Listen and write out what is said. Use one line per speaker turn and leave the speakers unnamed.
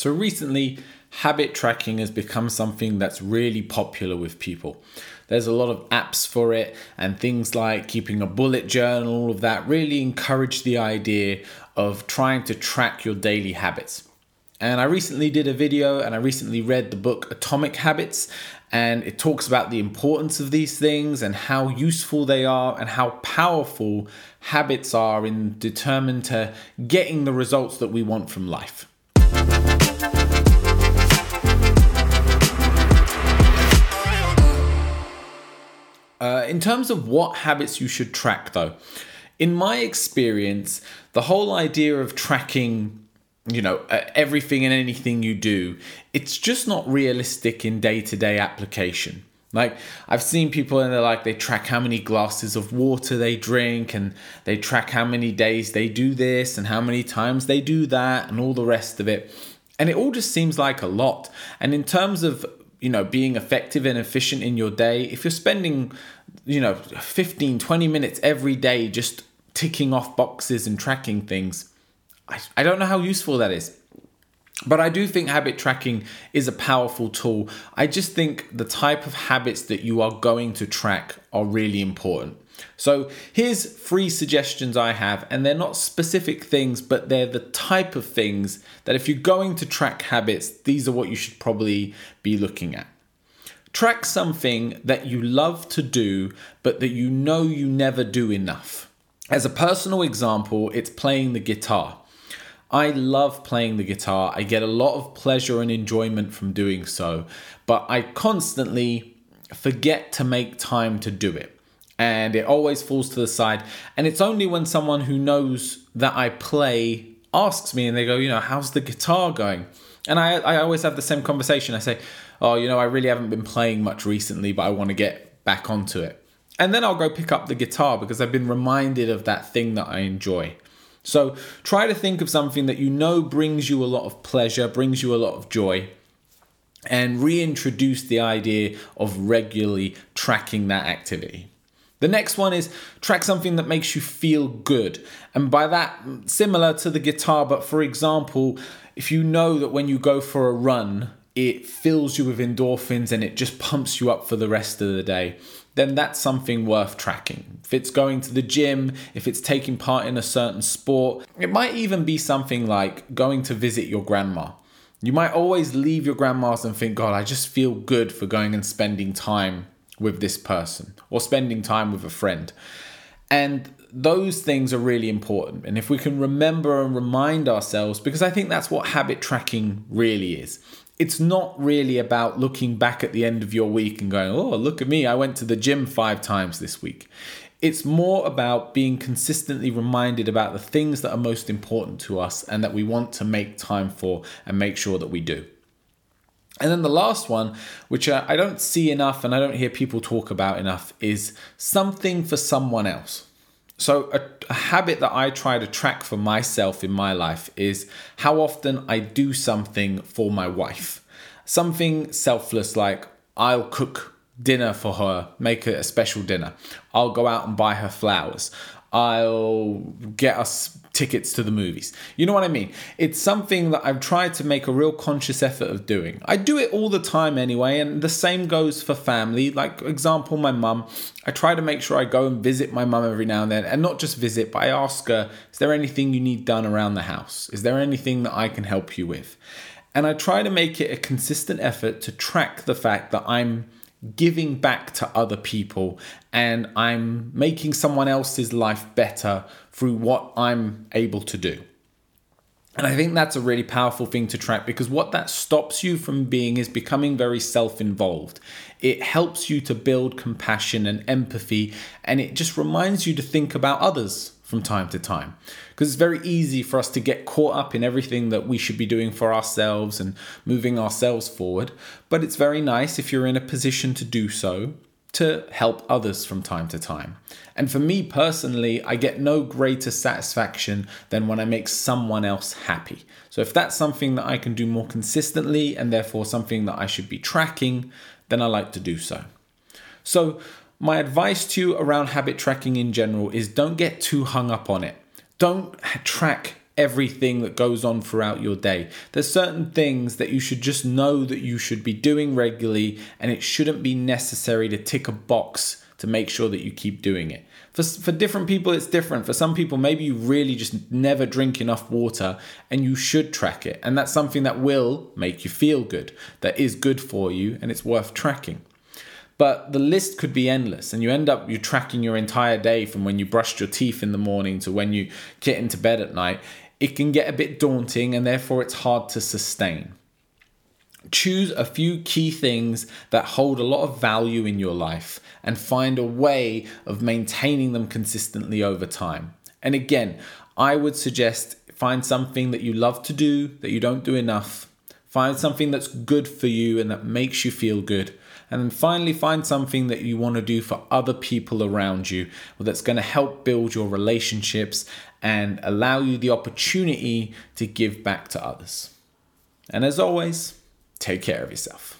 So recently, habit tracking has become something that's really popular with people. There's a lot of apps for it, and things like keeping a bullet journal, all of that really encourage the idea of trying to track your daily habits. And I recently did a video and I recently read the book Atomic Habits, and it talks about the importance of these things and how useful they are and how powerful habits are in determined to getting the results that we want from life. Uh, in terms of what habits you should track, though, in my experience, the whole idea of tracking, you know, everything and anything you do, it's just not realistic in day to day application. Like I've seen people and they're like they track how many glasses of water they drink and they track how many days they do this and how many times they do that and all the rest of it. And it all just seems like a lot. And in terms of you know being effective and efficient in your day if you're spending you know 15 20 minutes every day just ticking off boxes and tracking things I, I don't know how useful that is but I do think habit tracking is a powerful tool. I just think the type of habits that you are going to track are really important. So here's three suggestions I have, and they're not specific things, but they're the type of things that if you're going to track habits, these are what you should probably be looking at. Track something that you love to do, but that you know you never do enough. As a personal example, it's playing the guitar. I love playing the guitar. I get a lot of pleasure and enjoyment from doing so, but I constantly forget to make time to do it and it always falls to the side. And it's only when someone who knows that I play asks me and they go, you know, how's the guitar going? And I, I always have the same conversation. I say, oh, you know, I really haven't been playing much recently, but I want to get back onto it. And then I'll go pick up the guitar because I've been reminded of that thing that I enjoy. So try to think of something that you know brings you a lot of pleasure, brings you a lot of joy, and reintroduce the idea of regularly tracking that activity. The next one is track something that makes you feel good. And by that, similar to the guitar, but for example, if you know that when you go for a run, it fills you with endorphins and it just pumps you up for the rest of the day, then that's something worth tracking. If it's going to the gym, if it's taking part in a certain sport, it might even be something like going to visit your grandma. You might always leave your grandma's and think, God, I just feel good for going and spending time with this person or spending time with a friend. And those things are really important. And if we can remember and remind ourselves, because I think that's what habit tracking really is. It's not really about looking back at the end of your week and going, oh, look at me, I went to the gym five times this week. It's more about being consistently reminded about the things that are most important to us and that we want to make time for and make sure that we do. And then the last one, which I don't see enough and I don't hear people talk about enough, is something for someone else. So, a, a, habit that I try to track for myself in my life is how often I do something for my wife. Something selfless like I'll cook dinner for her, make it a special dinner. I'll go out and buy her flowers. I'll get us tickets to the movies. You know what I mean? It's something that I've tried to make a real conscious effort of doing. I do it all the time anyway, and the same goes for family. Like, example, my mum. I try to make sure I go and visit my mum every now and then, and not just visit, but I ask her, is there anything you need done around the house? Is there anything that I can help you with? And I try to make it a consistent effort to track the fact that I'm giving back to other people and I'm making someone else's life better through what I'm able to do. And I think that's a really powerful thing to track because what that stops you from being is becoming very self involved. It helps you to build compassion and empathy, and it just reminds you to think about others from time to time. Because it's very easy for us to get caught up in everything that we should be doing for ourselves and moving ourselves forward. But it's very nice if you're in a position to do so to help others from time to time. And for me personally, I get no greater satisfaction than when I make someone else happy. So if that's something that I can do more consistently and therefore something that I should be tracking, then I like to do so. So my advice to you around habit tracking in general is don't get too hung up on it. Don't track everything that goes on throughout your day. There's certain things that you should just know that you should be doing regularly, and it shouldn't be necessary to tick a box to make sure that you keep doing it. For, for different people, it's different. For some people, maybe you really just never drink enough water and you should track it. And that's something that will make you feel good, that is good for you, and it's worth tracking. But the list could be endless, and you end up you tracking your entire day from when you brushed your teeth in the morning to when you get into bed at night. It can get a bit daunting, and therefore it's hard to sustain. Choose a few key things that hold a lot of value in your life and find a way of maintaining them consistently over time. And again, I would suggest find something that you love to do that you don't do enough. Find something that's good for you and that makes you feel good. And then finally, find something that you want to do for other people around you that's going to help build your relationships and allow you the opportunity to give back to others. And as always, Take care of yourself.